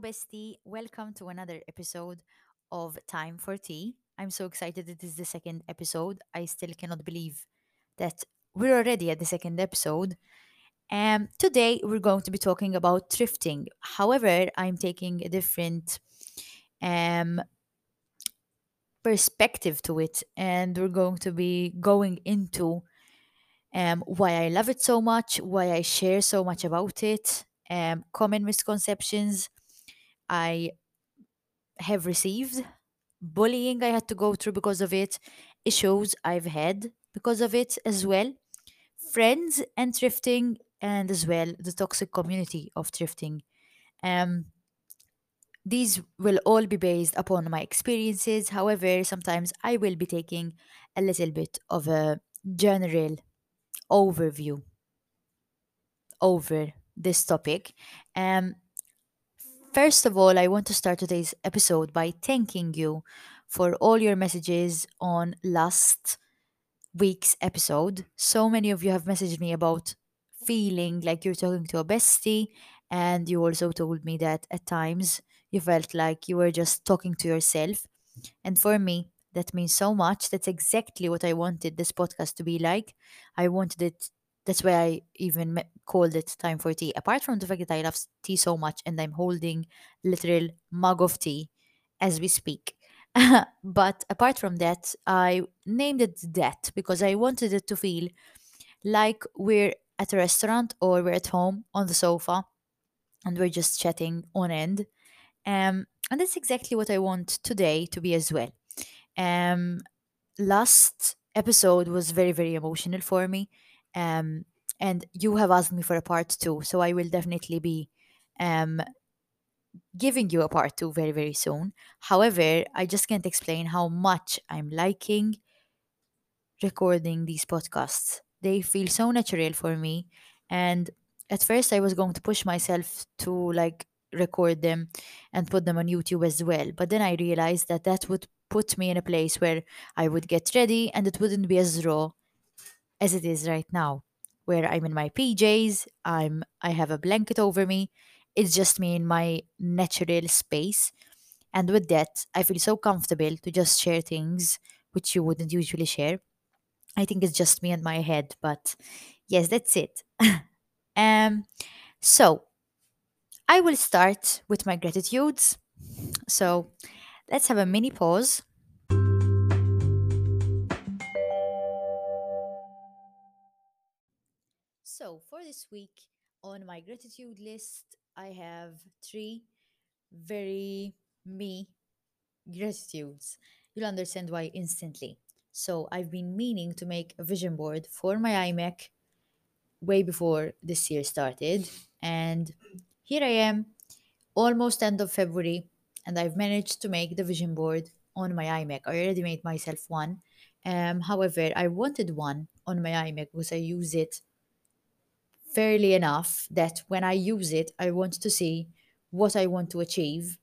Bestie. Welcome to another episode of Time for Tea. I'm so excited it is the second episode. I still cannot believe that we're already at the second episode. Um, today, we're going to be talking about thrifting. However, I'm taking a different um, perspective to it, and we're going to be going into um, why I love it so much, why I share so much about it, um, common misconceptions I have received, bullying I had to go through because of it, issues I've had because of it as well, friends and thrifting, and as well the toxic community of thrifting. Um, these will all be based upon my experiences. However, sometimes I will be taking a little bit of a general overview over this topic. Um, first of all, I want to start today's episode by thanking you for all your messages on last week's episode. So many of you have messaged me about feeling like you're talking to a bestie, and you also told me that at times you felt like you were just talking to yourself. And for me, that means so much. That's exactly what I wanted this podcast to be like. I wanted it. That's why I even called it Time for Tea. Apart from the fact that I love tea so much and I'm holding literal mug of tea as we speak. but apart from that, I named it that because I wanted it to feel like we're at a restaurant or we're at home on the sofa and we're just chatting on end. Um, and that's exactly what I want today to be as well. Um, last episode was very, very emotional for me. Um, and you have asked me for a part two, so I will definitely be um, giving you a part two very, very soon. However, I just can't explain how much I'm liking recording these podcasts. They feel so natural for me. And at first, I was going to push myself to like record them and put them on YouTube as well. But then I realized that that would put me in a place where I would get ready and it wouldn't be as raw as it is right now, where I'm in my PJs, I'm I have a blanket over me. It's just me in my natural space. And with that, I feel so comfortable to just share things which you wouldn't usually share. I think it's just me and my head, but yes, that's it. um, so I will start with my gratitudes. So let's have a mini pause. So for this week on my gratitude list, I have three very me gratitudes. You'll understand why instantly. So I've been meaning to make a vision board for my iMac way before this year started. And here I am, almost end of February, and I've managed to make the vision board on my iMac. I already made myself one. Um, however, I wanted one on my iMac because I use it fairly enough that when I use it, I want to see what I want to achieve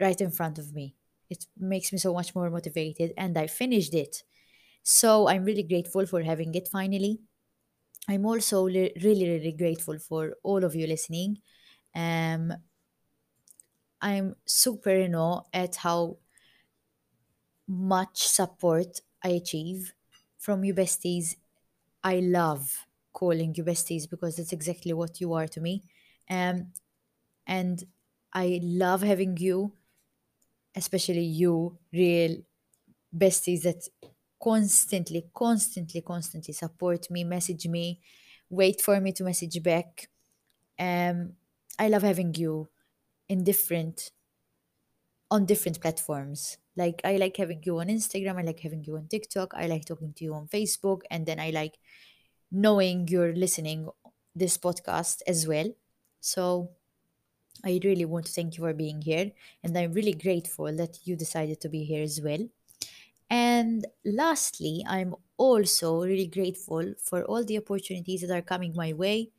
right in front of me. It makes me so much more motivated, and I finished it. So I'm really grateful for having it finally. I'm also li- really, really grateful for all of you listening. Um, I'm super in awe at how much support I achieve from you besties. I love calling you besties because that's exactly what you are to me. Um, and I love having you, especially you, real besties that constantly, constantly, constantly support me, message me, wait for me to message back. Um, I love having you in different on different platforms. Like I like having you on Instagram, I like having you on TikTok, I like talking to you on Facebook, and then I like knowing you're listening this podcast as well. So I really want to thank you for being here, and I'm really grateful that you decided to be here as well. And lastly, I'm also really grateful for all the opportunities that are coming my way.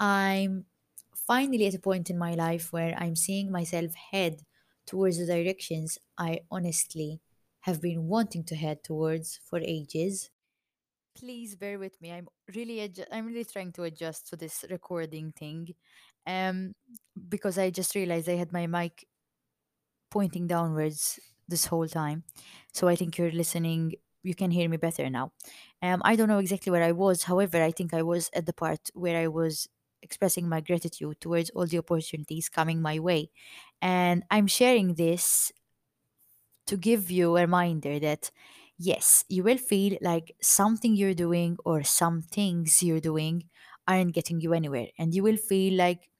I'm finally at a point in my life where I'm seeing myself head towards the directions I honestly have been wanting to head towards for ages. Please bear with me. I'm really adju- I'm really trying to adjust to this recording thing. Um, because I just realized I had my mic pointing downwards this whole time. So I think you're listening, you can hear me better now. Um, I don't know exactly where I was. However, I think I was at the part where I was expressing my gratitude towards all the opportunities coming my way. And I'm sharing this to give you a reminder that yes, you will feel like something you're doing or some things you're doing aren't getting you anywhere. And you will feel like,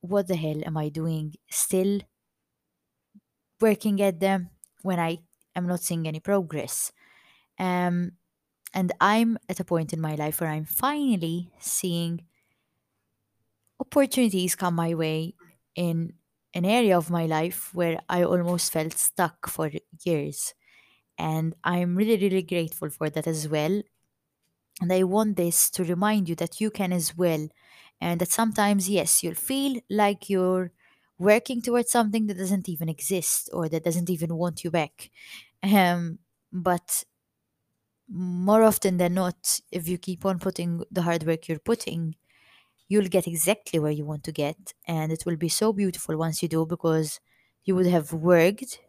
what the hell am I doing? Still working at them when I am not seeing any progress. Um, and I'm at a point in my life where I'm finally seeing opportunities come my way in an area of my life where I almost felt stuck for years. And I'm really, really grateful for that as well. And I want this to remind you that you can as well. And that sometimes, yes, you'll feel like you're working towards something that doesn't even exist or that doesn't even want you back. Um, but more often than not, if you keep on putting the hard work you're putting, you'll get exactly where you want to get. And it will be so beautiful once you do because you would have worked,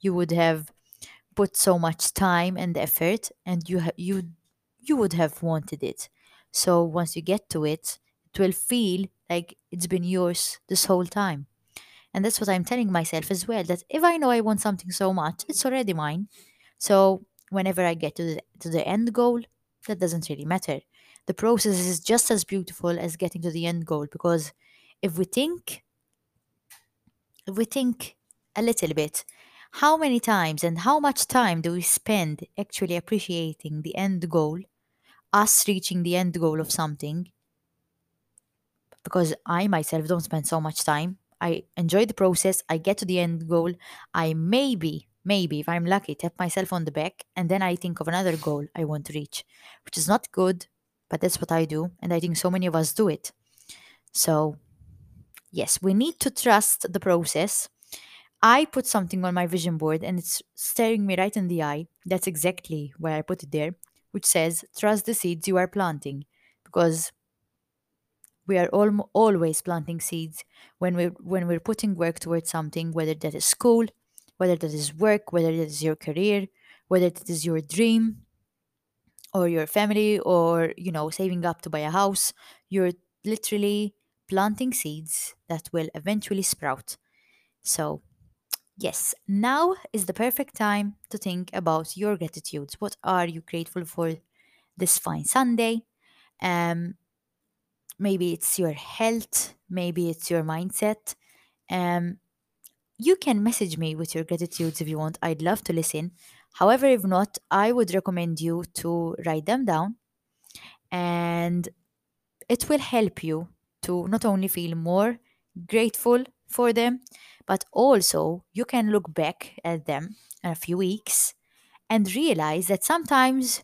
you would have put so much time and effort, and you, ha- you, you would have wanted it. So once you get to it, it will feel like it's been yours this whole time. And that's what I'm telling myself as well that if I know I want something so much, it's already mine. So whenever I get to the, to the end goal, that doesn't really matter. The process is just as beautiful as getting to the end goal because if we think, if we think a little bit, how many times and how much time do we spend actually appreciating the end goal, us reaching the end goal of something? Because I myself don't spend so much time. I enjoy the process. I get to the end goal. I maybe maybe if I'm lucky, tap myself on the back, and then I think of another goal I want to reach, which is not good, but that's what I do. And I think so many of us do it. So, yes, we need to trust the process. I put something on my vision board and it's staring me right in the eye. That's exactly why I put it there, which says, Trust the seeds you are planting. Because we are al- always planting seeds when we're, when we're putting work towards something, whether that is school, whether that is work, whether that is your career, whether that is your dream or your family or, you know, saving up to buy a house, you're literally planting seeds that will eventually sprout. So, yes, now is the perfect time to think about your gratitudes. What are you grateful for this fine Sunday? Um, maybe it's your health, maybe it's your mindset. Um, you can message me with your gratitudes if you want. I'd love to listen. However, if not, I would recommend you to write them down and it will help you to not only feel more grateful for them, but also you can look back at them in a few weeks and realize that sometimes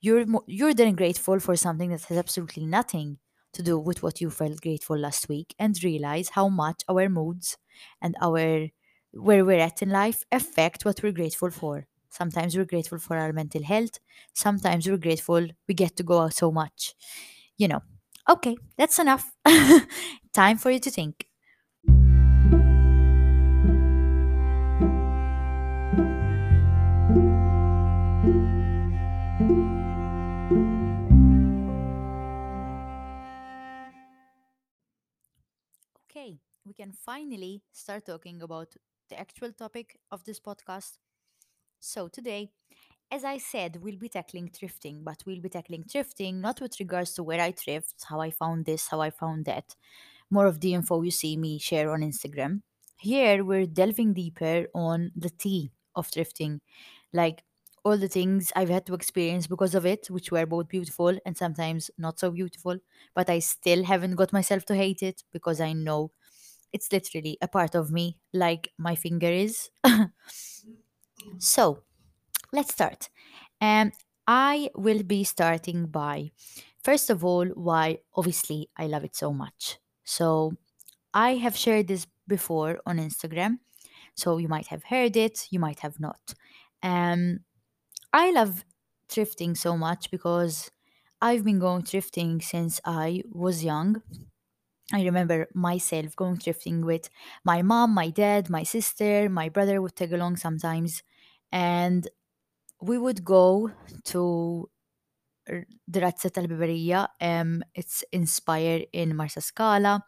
you're you're then grateful for something that has absolutely nothing to do with what you felt grateful last week and realize how much our moods and our where we're at in life affect what we're grateful for. Sometimes we're grateful for our mental health. Sometimes we're grateful we get to go out so much. You know. Okay, that's enough. Time for you to think. We can finally start talking about the actual topic of this podcast. So, today, as I said, we'll be tackling thrifting, but we'll be tackling thrifting not with regards to where I thrift, how I found this, how I found that, more of the info you see me share on Instagram. Here, we're delving deeper on the T of thrifting, like all the things I've had to experience because of it, which were both beautiful and sometimes not so beautiful, but I still haven't got myself to hate it because I know it's literally a part of me, like my finger is. so, let's start. Um, I will be starting by, first of all, why obviously I love it so much. So, I have shared this before on Instagram, so you might have heard it, you might have not. Um, I love thrifting so much because I've been going thrifting since I was young I remember myself going thrifting with my mom, my dad, my sister, my brother would tag along sometimes. And we would go to r- the Razzetta al-Biberija. Um, it's inspired in Marsa Scala.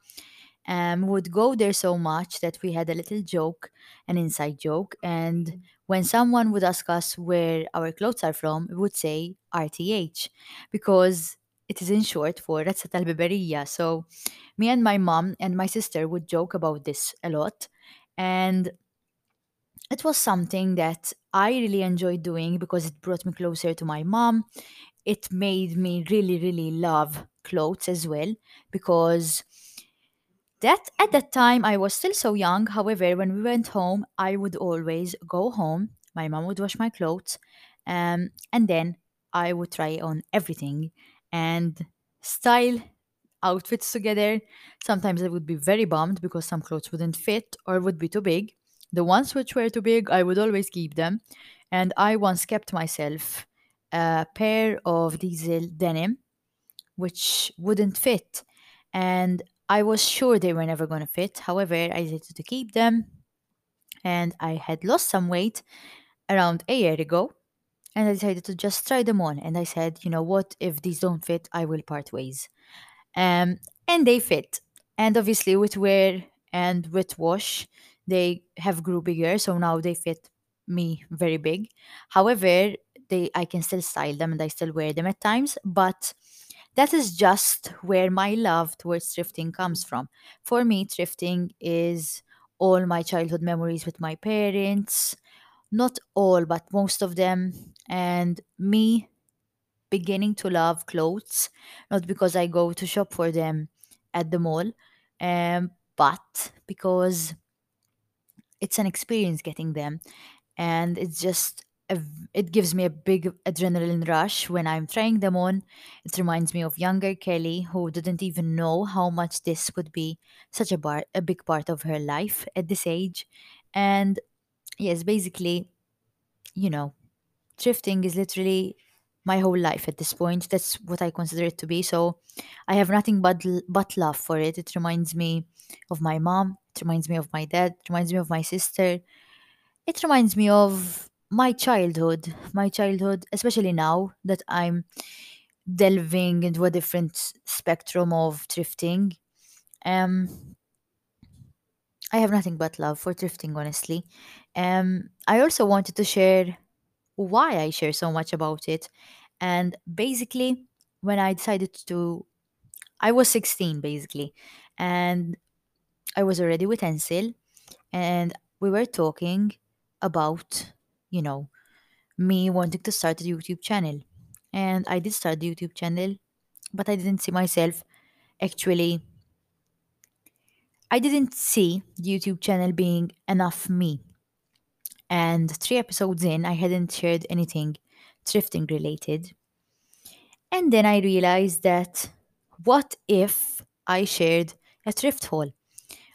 Um, we would go there so much that we had a little joke, an inside joke. And when someone would ask us where our clothes are from, we would say RTH because it is in short for Razzetta al-Biberija. So me and my mom and my sister would joke about this a lot. And it was something that I really enjoyed doing because it brought me closer to my mom. It made me really, really love clothes as well because that at that time I was still so young. However, when we went home, I would always go home. My mom would wash my clothes, um, and then I would try on everything and style outfits together. Sometimes I would be very bummed because some clothes wouldn't fit or would be too big. The ones which were too big, I would always keep them. And I once kept myself a pair of diesel denim which wouldn't fit. And I was sure they were never going to fit. However, I decided to keep them. And I had lost some weight around a year ago. And I decided to just try them on. And I said, you know what? If these don't fit, I will part ways um, and they fit. And obviously, with wear and with wash, they have grew bigger, so now they fit me very big. However, they I can still style them and I still wear them at times, but that is just where my love towards thrifting comes from. For me, thrifting is all my childhood memories with my parents, not all, but most of them, and me beginning to love clothes, not because I go to shop for them at the mall, um, but because it's an experience getting them, and it's just a it gives me a big adrenaline rush when I'm trying them on. It reminds me of younger Kelly, who didn't even know how much this would be such a bar a big part of her life at this age, and yes, basically, you know, thrifting is literally my whole life at this point. That's what I consider it to be. So I have nothing but but love for it. It reminds me of my mom. It reminds me of my dad. It reminds me of my sister. It reminds me of my childhood. My childhood, especially now that I'm delving into a different spectrum of thrifting. Um, I have nothing but love for thrifting, honestly. Um, I also wanted to share why I share so much about it. And basically, when I decided to, I was 16 basically, and I was already with Ansel, and we were talking about, you know, me wanting to start a YouTube channel. And I did start the YouTube channel, but I didn't see myself actually, I didn't see the YouTube channel being enough me. And three episodes in, I hadn't shared anything thrifting related. And then I realized that what if I shared a thrift haul?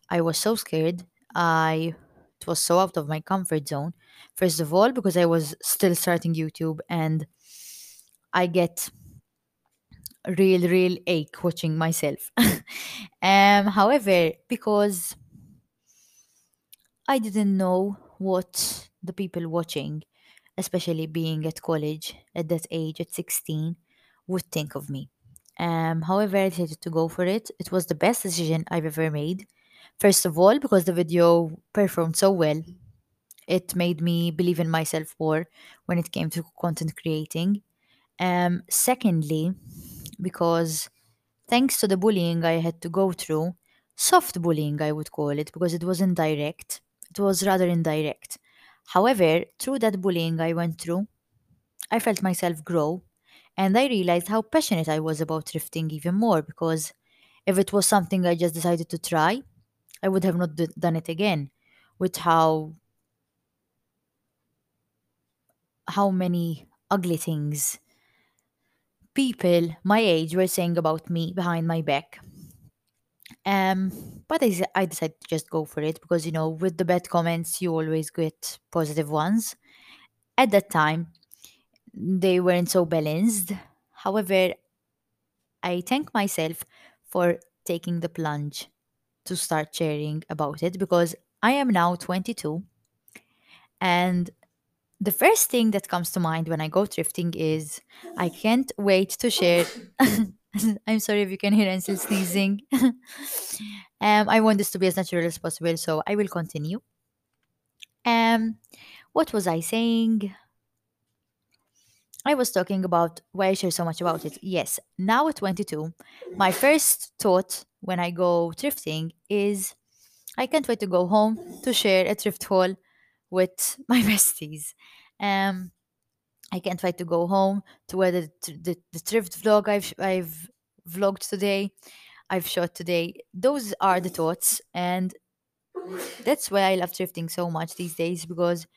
I was so scared. I it was so out of my comfort zone. First of all, because I was still starting YouTube and I get real, real ache watching myself. um, however, because I didn't know what the people watching, especially being at college at that age, at 16, would think of me. Um, however, I decided to go for it. It was the best decision I've ever made. First of all, because the video performed so well, it made me believe in myself more when it came to content creating. Um, secondly, because thanks to the bullying I had to go through, soft bullying, I would call it, because it wasn't direct, it was rather indirect. However, through that bullying I went through, I felt myself grow and I realized how passionate I was about thrifting even more because if it was something I just decided to try, I would have not d- done it again with how how many ugly things people my age were saying about me behind my back. Um, but I, s- I decided to just go for it because you know, with the bad comments, you always get positive ones. At that time, they weren't so balanced. However, I thank myself for taking the plunge to start sharing about it because I am now 22 and the first thing that comes to mind when I go thrifting is I can't wait to share. I'm sorry if you can hear Ansel sneezing. um, I want this to be as natural as possible, so I will continue. Um, what was I saying? I was talking about why I share so much about it. Yes, now at 22, my first thought when I go thrifting is I can't wait to go home to share a thrift haul with my besties. Um, I can't wait to go home to where the, the, the thrift vlog I've, I've vlogged today, I've shot today. Those are the thoughts. And that's why I love thrifting so much these days because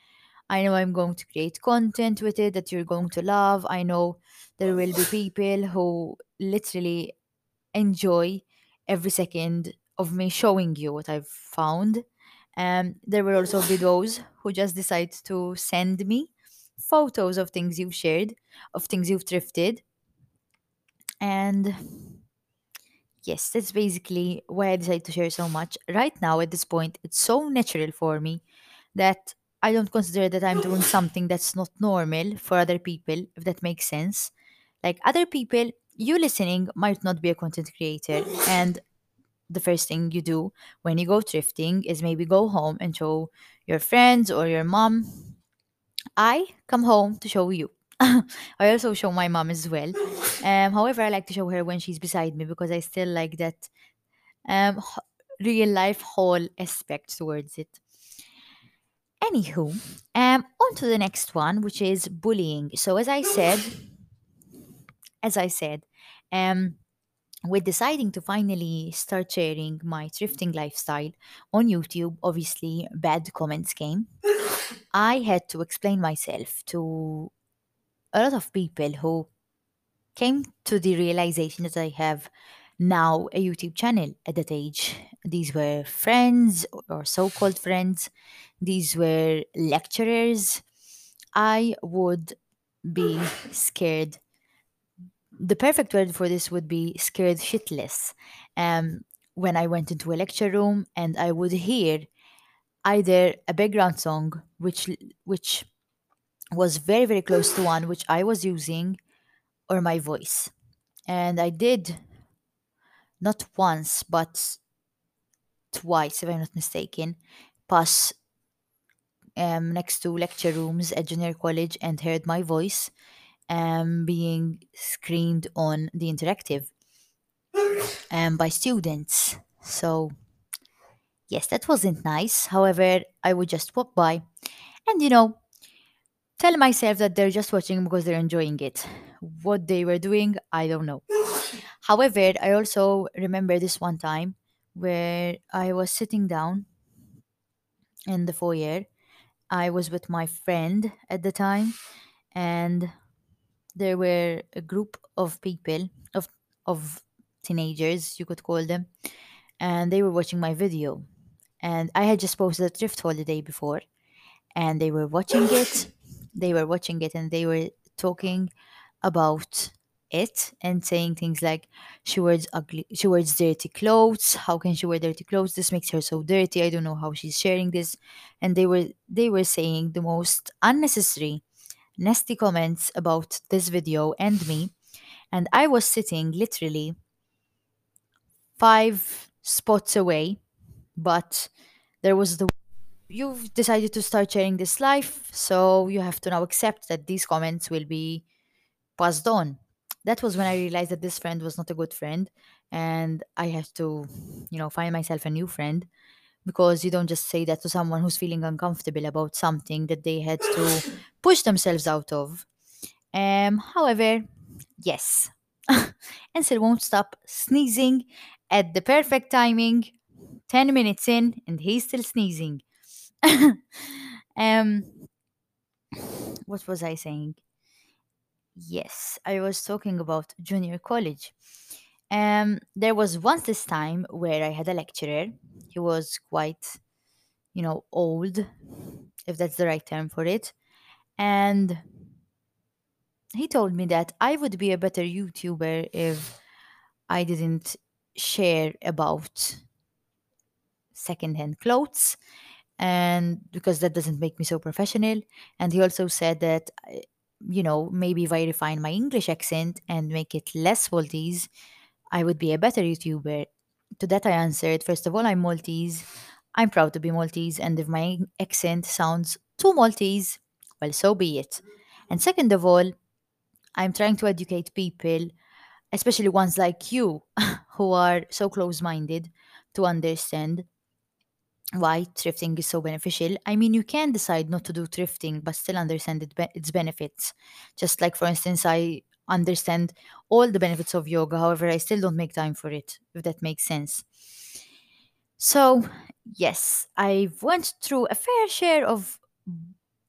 I know I'm going to create content with it that you're going to love. I know there will be people who literally enjoy every second of me showing you what I've found. Um, there will also be those who just decide to send me photos of things you've shared, of things you've thrifted. And yes, that's basically why I decided to share so much. Right now, at this point, it's so natural for me that I don't consider that I'm doing something that's not normal for other people, if that makes sense. Like other people, you listening might not be a content creator, and the first thing you do when you go thrifting is maybe go home and show your friends or your mom. I come home to show you. I also show my mom as well. Um, however, I like to show her when she's beside me because I still like that um, real life whole aspect towards it. Anywho, um, on to the next one, which is bullying. So as I said, as I said, um, with deciding to finally start sharing my thrifting lifestyle on YouTube, obviously bad comments came. I had to explain myself to a lot of people who came to the realization that I have now a YouTube channel at that age. These were friends or so called friends, these were lecturers. I would be scared. The perfect word for this would be scared shitless. Um, when I went into a lecture room and I would hear either a background song, which which was very very close to one which I was using, or my voice. And I did not once but twice, if I'm not mistaken, pass um, next to lecture rooms at junior college and heard my voice um, being screamed on the interactive um, by students. So, yes, that wasn't nice. However, I would just walk by and, you know, tell myself that they're just watching because they're enjoying it. What they were doing, I don't know. However, I also remember this one time where I was sitting down in the foyer. I was with my friend at the time, and there were a group of people of of teenagers, you could call them, and they were watching my video. And I had just posted a thrift holiday before, and they were watching it. They were watching it, and they were talking about it and saying things like she wears ugly she wears dirty clothes. How can she wear dirty clothes? This makes her so dirty. I don't know how she's sharing this. And they were they were saying the most unnecessary nasty comments about this video and me. And i was sitting literally five spots away but there was the you've decided to start sharing this life so you have to now accept that these comments will be passed on. That was when I realized that this friend was not a good friend and I had to, you know, find myself a new friend because you don't just say that to someone who's feeling uncomfortable about something that they had to push themselves out of. Um, however, yes, Ansel won't stop sneezing at the perfect timing. 10 minutes in, and he's still sneezing. um, what was I saying? Yes, I was talking about junior college. Um, there was once this time where I had a lecturer. He was quite, you know, old, if that's the right term for it. And he told me that I would be a better YouTuber if I didn't share about secondhand clothes and because that doesn't make me so professional. And he also said that you know maybe if i refine my english accent and make it less maltese i would be a better youtuber. To that i answered first of all i'm maltese. I'm proud to be maltese. And if my accent sounds too maltese well so be it. And second of all i'm trying to educate people especially ones like you who are so close minded to understand why thrifting is so beneficial. I mean, you can decide not to do thrifting, but still understand it be- its benefits. Just like, for instance, I understand all the benefits of yoga, however, I still don't make time for it, if that makes sense. So, yes, I've went through a fair share of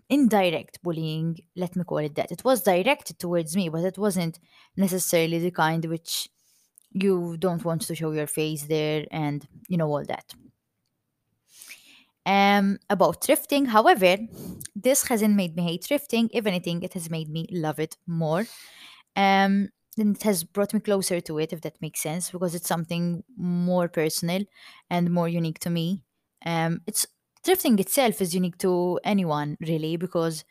indirect bullying, let me call it that. It was directed towards me, but it wasn't necessarily the kind which you don't want to show your face there and you know all that um, about thrifting. However, this hasn't made me hate thrifting. If anything, it has made me love it more. Um, and it has brought me closer to it, if that makes sense, because it's something more personal and more unique to me. Um, it's thrifting itself is unique to anyone, really, because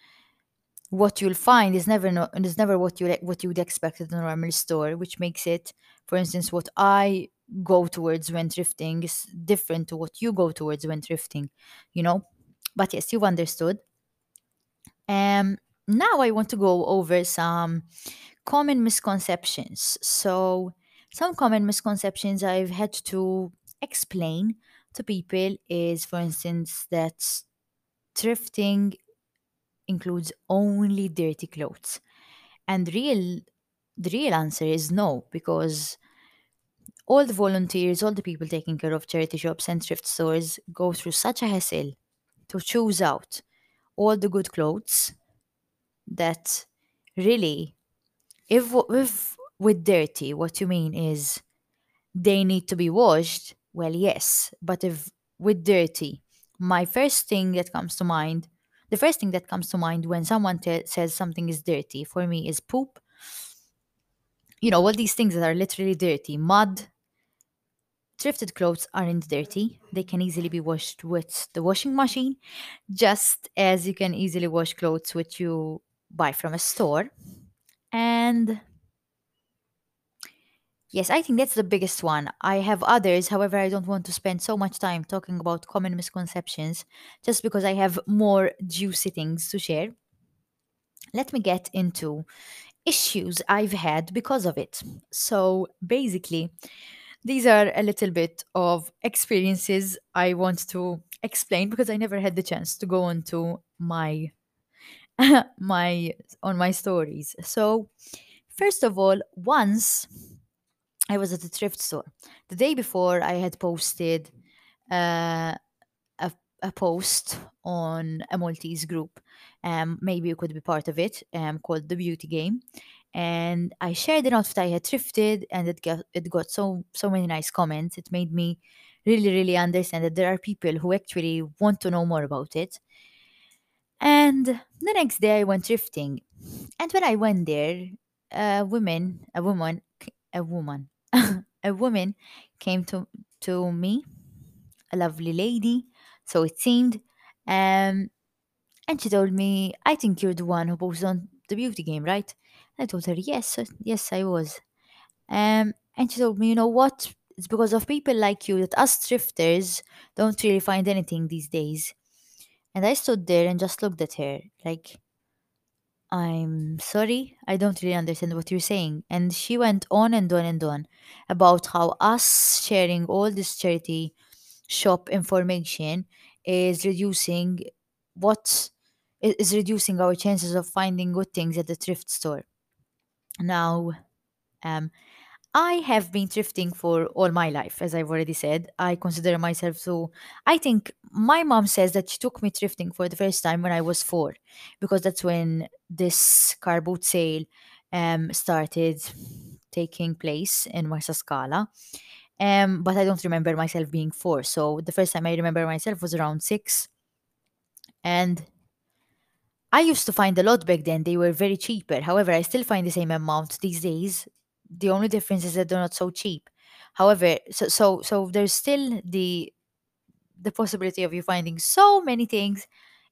what you'll find is never no, is never what you what you would expect at a normal store, which makes it, for instance, what I go towards when thrifting is different to what you go towards when thrifting, you know. But yes, you've understood. Um, now I want to go over some common misconceptions. So, some common misconceptions I've had to explain to people is, for instance, that thrifting includes only dirty clothes. And real the real answer is no, because all the volunteers, all the people taking care of charity shops and thrift stores go through such a hassle to choose out all the good clothes that really, if, if with dirty, what you mean is they need to be washed, well, yes, but if with dirty, my first thing that comes to mind, the first thing that comes to mind when someone says something is dirty for me is poop. You know, all these things that are literally dirty, mud, Thrifted clothes aren't dirty. They can easily be washed with the washing machine, just as you can easily wash clothes which you buy from a store. And yes, I think that's the biggest one. I have others, however, I don't want to spend so much time talking about common misconceptions just because I have more juicy things to share. Let me get into issues I've had because of it. So basically, These are a little bit of experiences I want to explain because I never had the chance to go into my my on my stories. So, first of all, once I was at a thrift store. The day before I had posted uh, a, a post on a Maltese group. Um, maybe you could be part of it, um, called The Beauty Game. And I shared an outfit I had thrifted, and it got it got so so many nice comments. It made me really really understand that there are people who actually want to know more about it. And the next day I went thrifting, and when I went there, a woman, a woman, a woman, a woman came to to me a lovely lady, so it seemed. Um, and she told me, I think you're the one who posted on the beauty game, right? I told her, yes, uh, yes, I was. Um, and she told me, you know what? It's because of people like you that us thrifters don't really find anything these days. And I stood there and just looked at her, like, I'm sorry, I don't really understand what you're saying. And she went on and on and on about how us sharing all this charity shop information is reducing what is reducing our chances of finding good things at the thrift store. Now, um, I have been thrifting for all my life, as I've already said. I consider myself so. I think my mom says that she took me thrifting for the first time when I was four, because that's when this car boot sale um, started taking place in Marsa Scala. Um, but I don't remember myself being four. So the first time I remember myself was around six. And I used to find a lot back then. They were very cheaper. However, I still find the same amount these days. The only difference is that they're not so cheap. However, so so so there's still the the possibility of you finding so many things,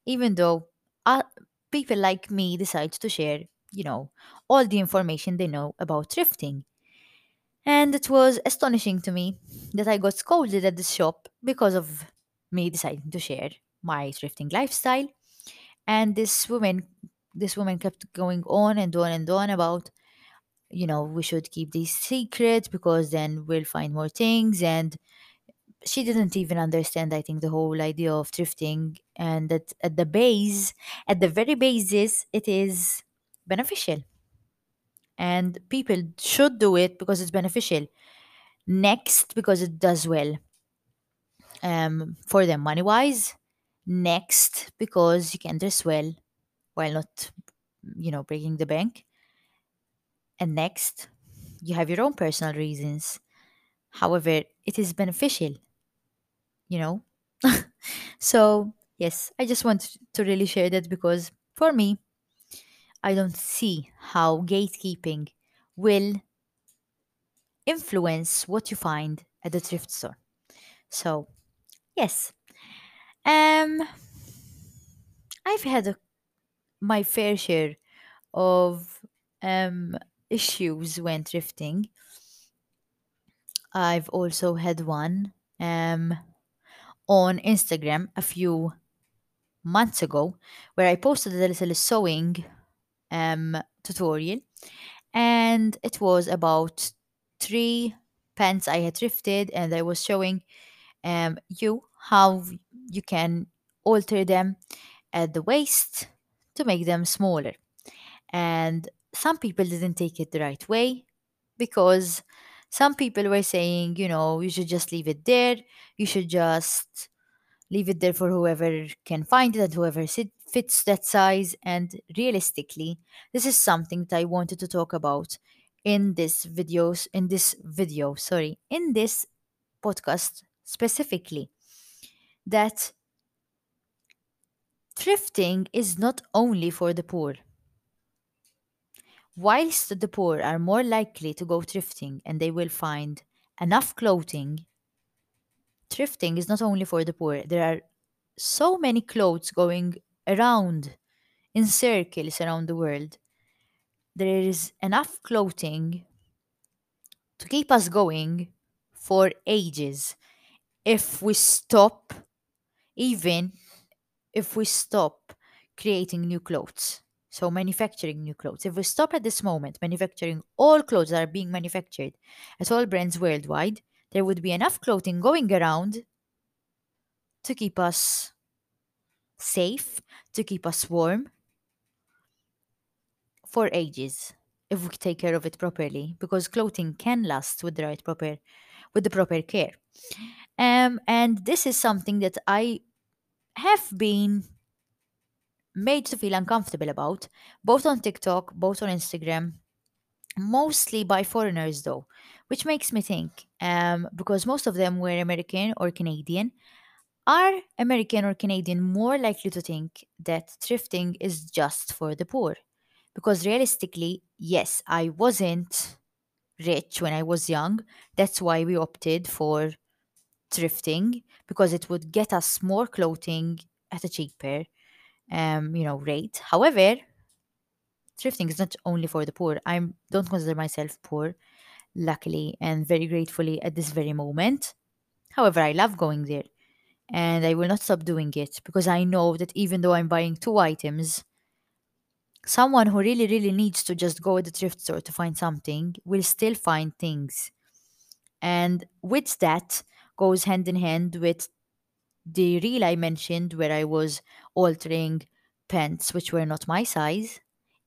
even though uh, people like me decide to share, you know, all the information they know about thrifting. And it was astonishing to me that I got scolded at the shop because of me deciding to share my thrifting lifestyle. And this woman, this woman kept going on and on and on about, you know, we should keep these secrets because then we'll find more things. And she didn't even understand, I think, the whole idea of thrifting. And that at the base, at the very basis, it is beneficial. And people should do it because it's beneficial. Next, because it does well um, for them money wise. Next, because you can dress well while not, you know, breaking the bank. And next, you have your own personal reasons. However, it is beneficial, you know? so, yes, I just want to really share that because for me, I don't see how gatekeeping will influence what you find at the thrift store. So, yes. Um I've had a, my fair share of um issues when thrifting. I've also had one um on Instagram a few months ago where I posted a little sewing um tutorial and it was about three pants I had thrifted and I was showing um, you how you can alter them at the waist to make them smaller. And some people didn't take it the right way because some people were saying, you know, you should just leave it there. You should just leave it there for whoever can find it and whoever fits that size. And realistically, this is something that I wanted to talk about in this videos in this video sorry in this podcast specifically that thrifting is not only for the poor. Whilst the poor are more likely to go thrifting and they will find enough clothing, thrifting is not only for the poor. There are so many clothes going around in circles around the world. There is enough clothing to keep us going for ages if we stop even if we stop creating new clothes, so manufacturing new clothes, if we stop at this moment manufacturing all clothes that are being manufactured at all brands worldwide, there would be enough clothing going around to keep us safe, to keep us warm for ages if we take care of it properly because clothing can last with the right proper with the proper care um and this is something that i have been made to feel uncomfortable about, both on TikTok, both on Instagram, mostly by foreigners though, which makes me think, um, because most of them were American or Canadian, are American or Canadian more likely to think that thrifting is just for the poor? Because realistically, yes, I wasn't rich when I was young. That's why we opted for thrifting because it would get us more clothing at a cheaper um, you know, rate. However, thrifting is not only for the poor. I don't consider myself poor, luckily and very gratefully at this very moment. However, I love going there and I will not stop doing it because I know that even though I'm buying two items, someone who really, really needs to just go to the thrift store to find something will still find things. And with that goes hand in hand with the reel I mentioned where I was altering pants which were not my size.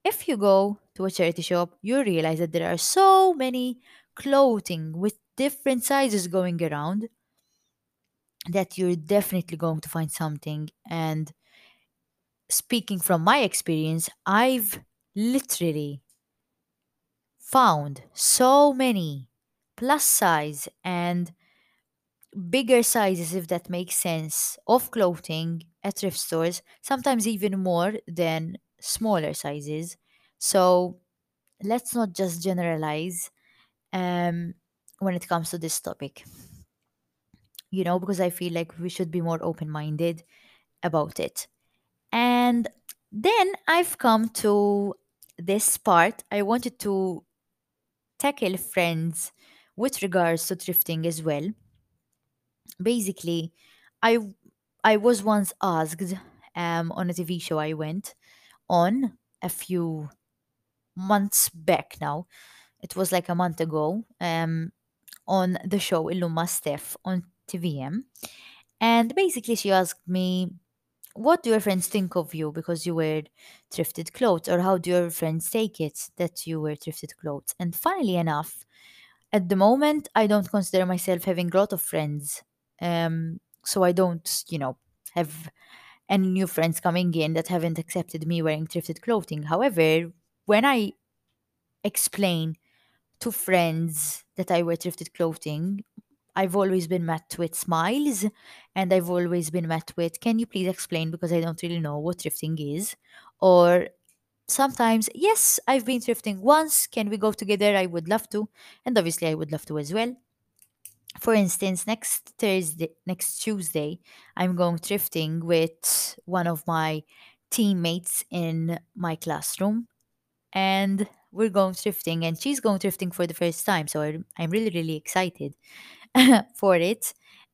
If you go to a charity shop, you realize that there are so many clothing with different sizes going around that you're definitely going to find something. And speaking from my experience, I've literally found so many plus size and bigger sizes, if that makes sense, of clothing at thrift stores, sometimes even more than smaller sizes. So let's not just generalize. Um, when it comes to this topic, you know, because I feel like we should be more open minded about it. And then I've come to this part. I wanted to tackle friends with regards to thrifting as well. Basically, I I was once asked um, on a TV show I went on a few months back now. It was like a month ago um, on the show Illum ma' Steph on TVM. And basically, she asked me, What do your friends think of you because you wear thrifted clothes? Or how do your friends take it that you wear thrifted clothes? And funnily enough, at the moment, I don't consider myself having a lot of friends. Um, so I don't, you know, have any new friends coming in that haven't accepted me wearing thrifted clothing. However, when I explain to friends that I wear thrifted clothing, I've always been met with smiles and I've always been met with, can you please explain because I don't really know what thrifting is? Or sometimes, yes, I've been thrifting once. Can we go together? I would love to. And obviously, I would love to as well. For instance, next Thursday, next Tuesday, I'm going thrifting with one of my teammates in my classroom. And we're going thrifting, and she's going thrifting for the first time. So I'm really, really excited for it.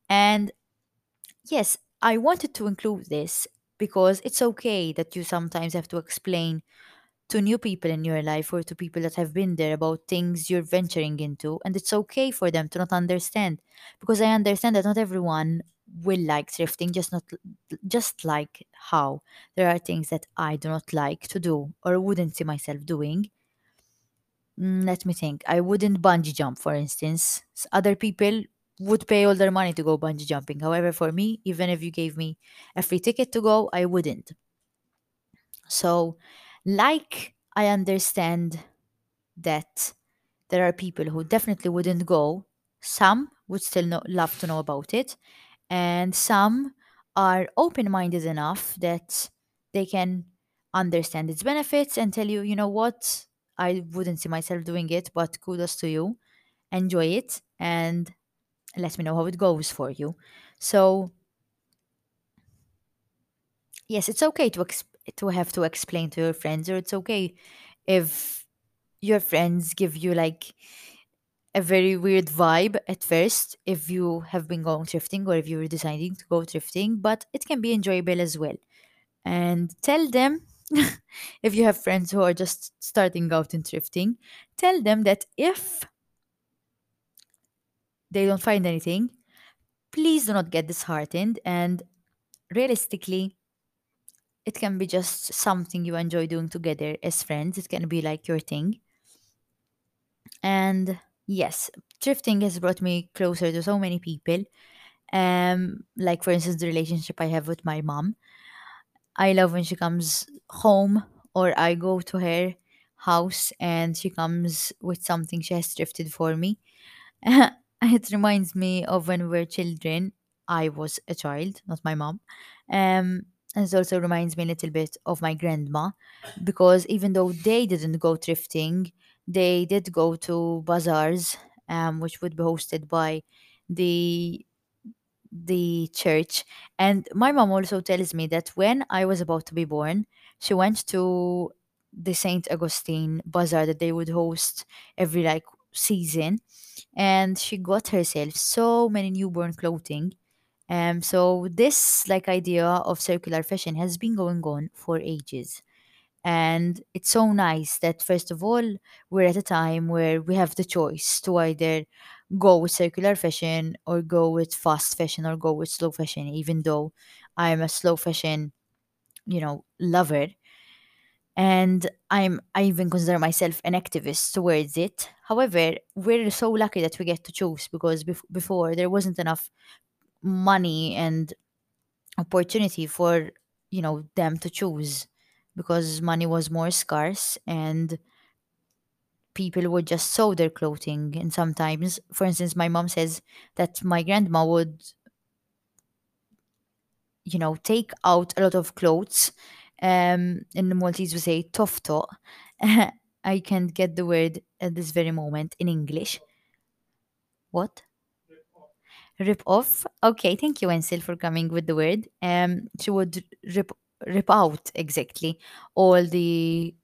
And yes, I wanted to include this because it's okay that you sometimes have to explain to new people in your life or to people that have been there about things you're venturing into. And it's okay for them to not understand because I understand that not everyone will like thrifting, just not just like how there are things that I do not like to do or wouldn't see myself doing. Mm, let me think. I wouldn't bungee jump, for instance. Other people would pay all their money to go bungee jumping. However, for me, even if you gave me a free ticket to go, I wouldn't. So, like, I understand that there are people who definitely wouldn't go. Some would still know, love to know about it, and some are open minded enough that they can understand its benefits and tell you, you know what, I wouldn't see myself doing it, but kudos to you. Enjoy it and let me know how it goes for you. So, yes, it's okay to ex- to have to explain to your friends, or it's okay if your friends give you like a very weird vibe at first if you have been going thrifting or if you're deciding to go thrifting, but it can be enjoyable as well. And tell them if you have friends who are just starting out in thrifting, tell them that if they don't find anything, please do not get disheartened. And realistically, it can be just something you enjoy doing together as friends. It can be like your thing. And yes, thrifting has brought me closer to so many people. Um, like for instance, the relationship I have with my mom. I love when she comes home or I go to her house and she comes with something she has thrifted for me. it reminds me of when we were children. I was a child, not my mom. Um, and it also reminds me a little bit of my grandma because even though they didn't go thrifting, they did go to bazaars, um, which would be hosted by the the church. And my mom also tells me that when I was about to be born, she went to the Saint Augustine bazaar that they would host every like season, and she got herself so many newborn clothing. Um, so this like idea of circular fashion has been going on for ages. And it's so nice that, first of all, we're at a time where we have the choice to either go with circular fashion or go with fast fashion or go with slow fashion, even though I'm a slow fashion, you know, lover. And I'm I even consider myself an activist towards it. However, we're so lucky that we get to choose because bef- before there wasn't enough money and opportunity for you know them to choose because money was more scarce and people would just sew their clothing and sometimes for instance my mom says that my grandma would you know take out a lot of clothes um in the maltese we say tofto i can't get the word at this very moment in english What? Rip off? Okay, thank you, Ansel, for coming with the word. Um, she would rip rip out exactly all the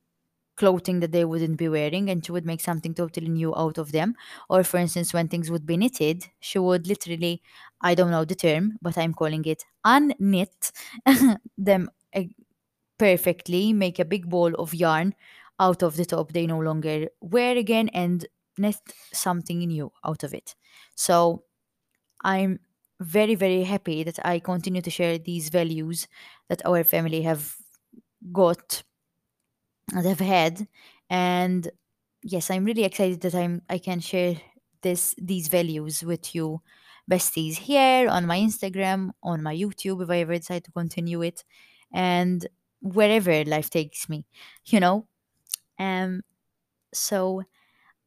clothing that they wouldn't be wearing and she would make something totally new out of them. Or, for instance, when things would be knitted, she would literally, I don't know the term, but I'm calling it unknit them uh, perfectly, make a big ball of yarn out of the top they no longer wear again and knit something new out of it. So I'm very, very happy that I continue to share these values that our family have got that I've had. And yes, I'm really excited that I'm I can share this these values with you besties here on my Instagram, on my YouTube if I ever decide to continue it, and wherever life takes me, you know. Um so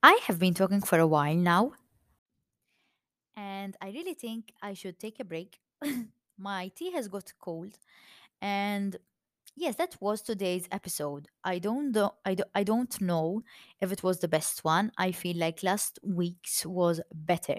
I have been talking for a while now, and I really think I should take a break. my tea has got cold, and Yes, that was today's episode. I don't know, I, I don't know if it was the best one. I feel like last week's was better.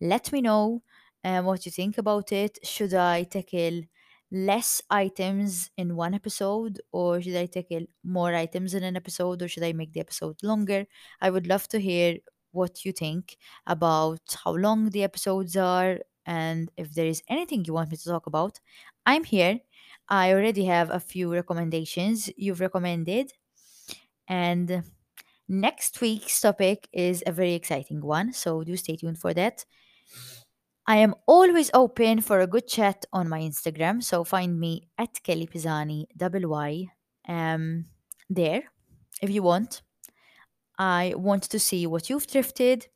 Let me know um, what you think about it. Should I tackle less items in one episode or should I tackle more items in an episode or should I make the episode longer? I would love to hear what you think about how long the episodes are and if there is anything you want me to talk about. I'm here I already have a few recommendations you've recommended. And next week's topic is a very exciting one, so do stay tuned for that. I am always open for a good chat on my Instagram, so find me at Kelly Pisani, double Y, um, there if you want. I want to see what you've thrifted.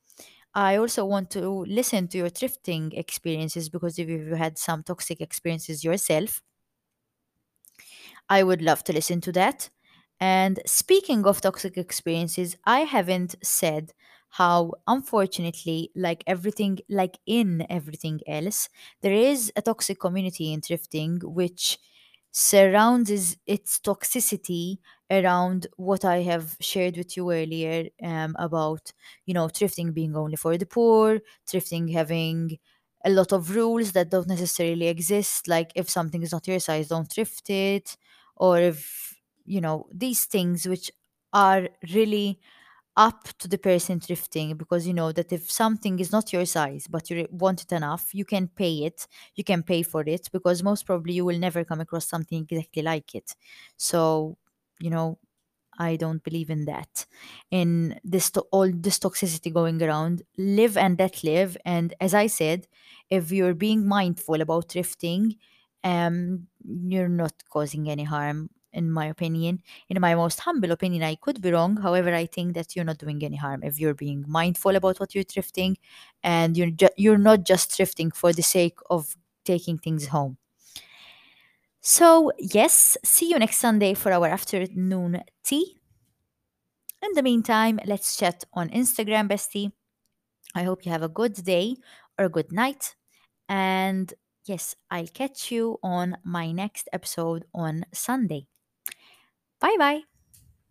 I also want to listen to your thrifting experiences because if you've had some toxic experiences yourself, I would love to listen to that. And speaking of toxic experiences, I haven't said how, unfortunately, like everything, like in everything else, there is a toxic community in thrifting which surrounds its toxicity around what I have shared with you earlier um, about, you know, thrifting being only for the poor, thrifting having a lot of rules that don't necessarily exist. Like if something is not your size, don't thrift it or if you know these things which are really up to the person thrifting because you know that if something is not your size but you want it enough you can pay it you can pay for it because most probably you will never come across something exactly like it so you know I don't believe in that. In this to- all this toxicity going around, live and let live. And as I said, if you're being mindful about thrifting, um, you're not causing any harm. In my opinion, in my most humble opinion, I could be wrong. However, I think that you're not doing any harm if you're being mindful about what you're thrifting, and you're ju- you're not just thrifting for the sake of taking things home. So, yes, see you next Sunday for our afternoon tea. In the meantime, let's chat on Instagram, bestie. I hope you have a good day or a good night. And yes, I'll catch you on my next episode on Sunday. Bye bye.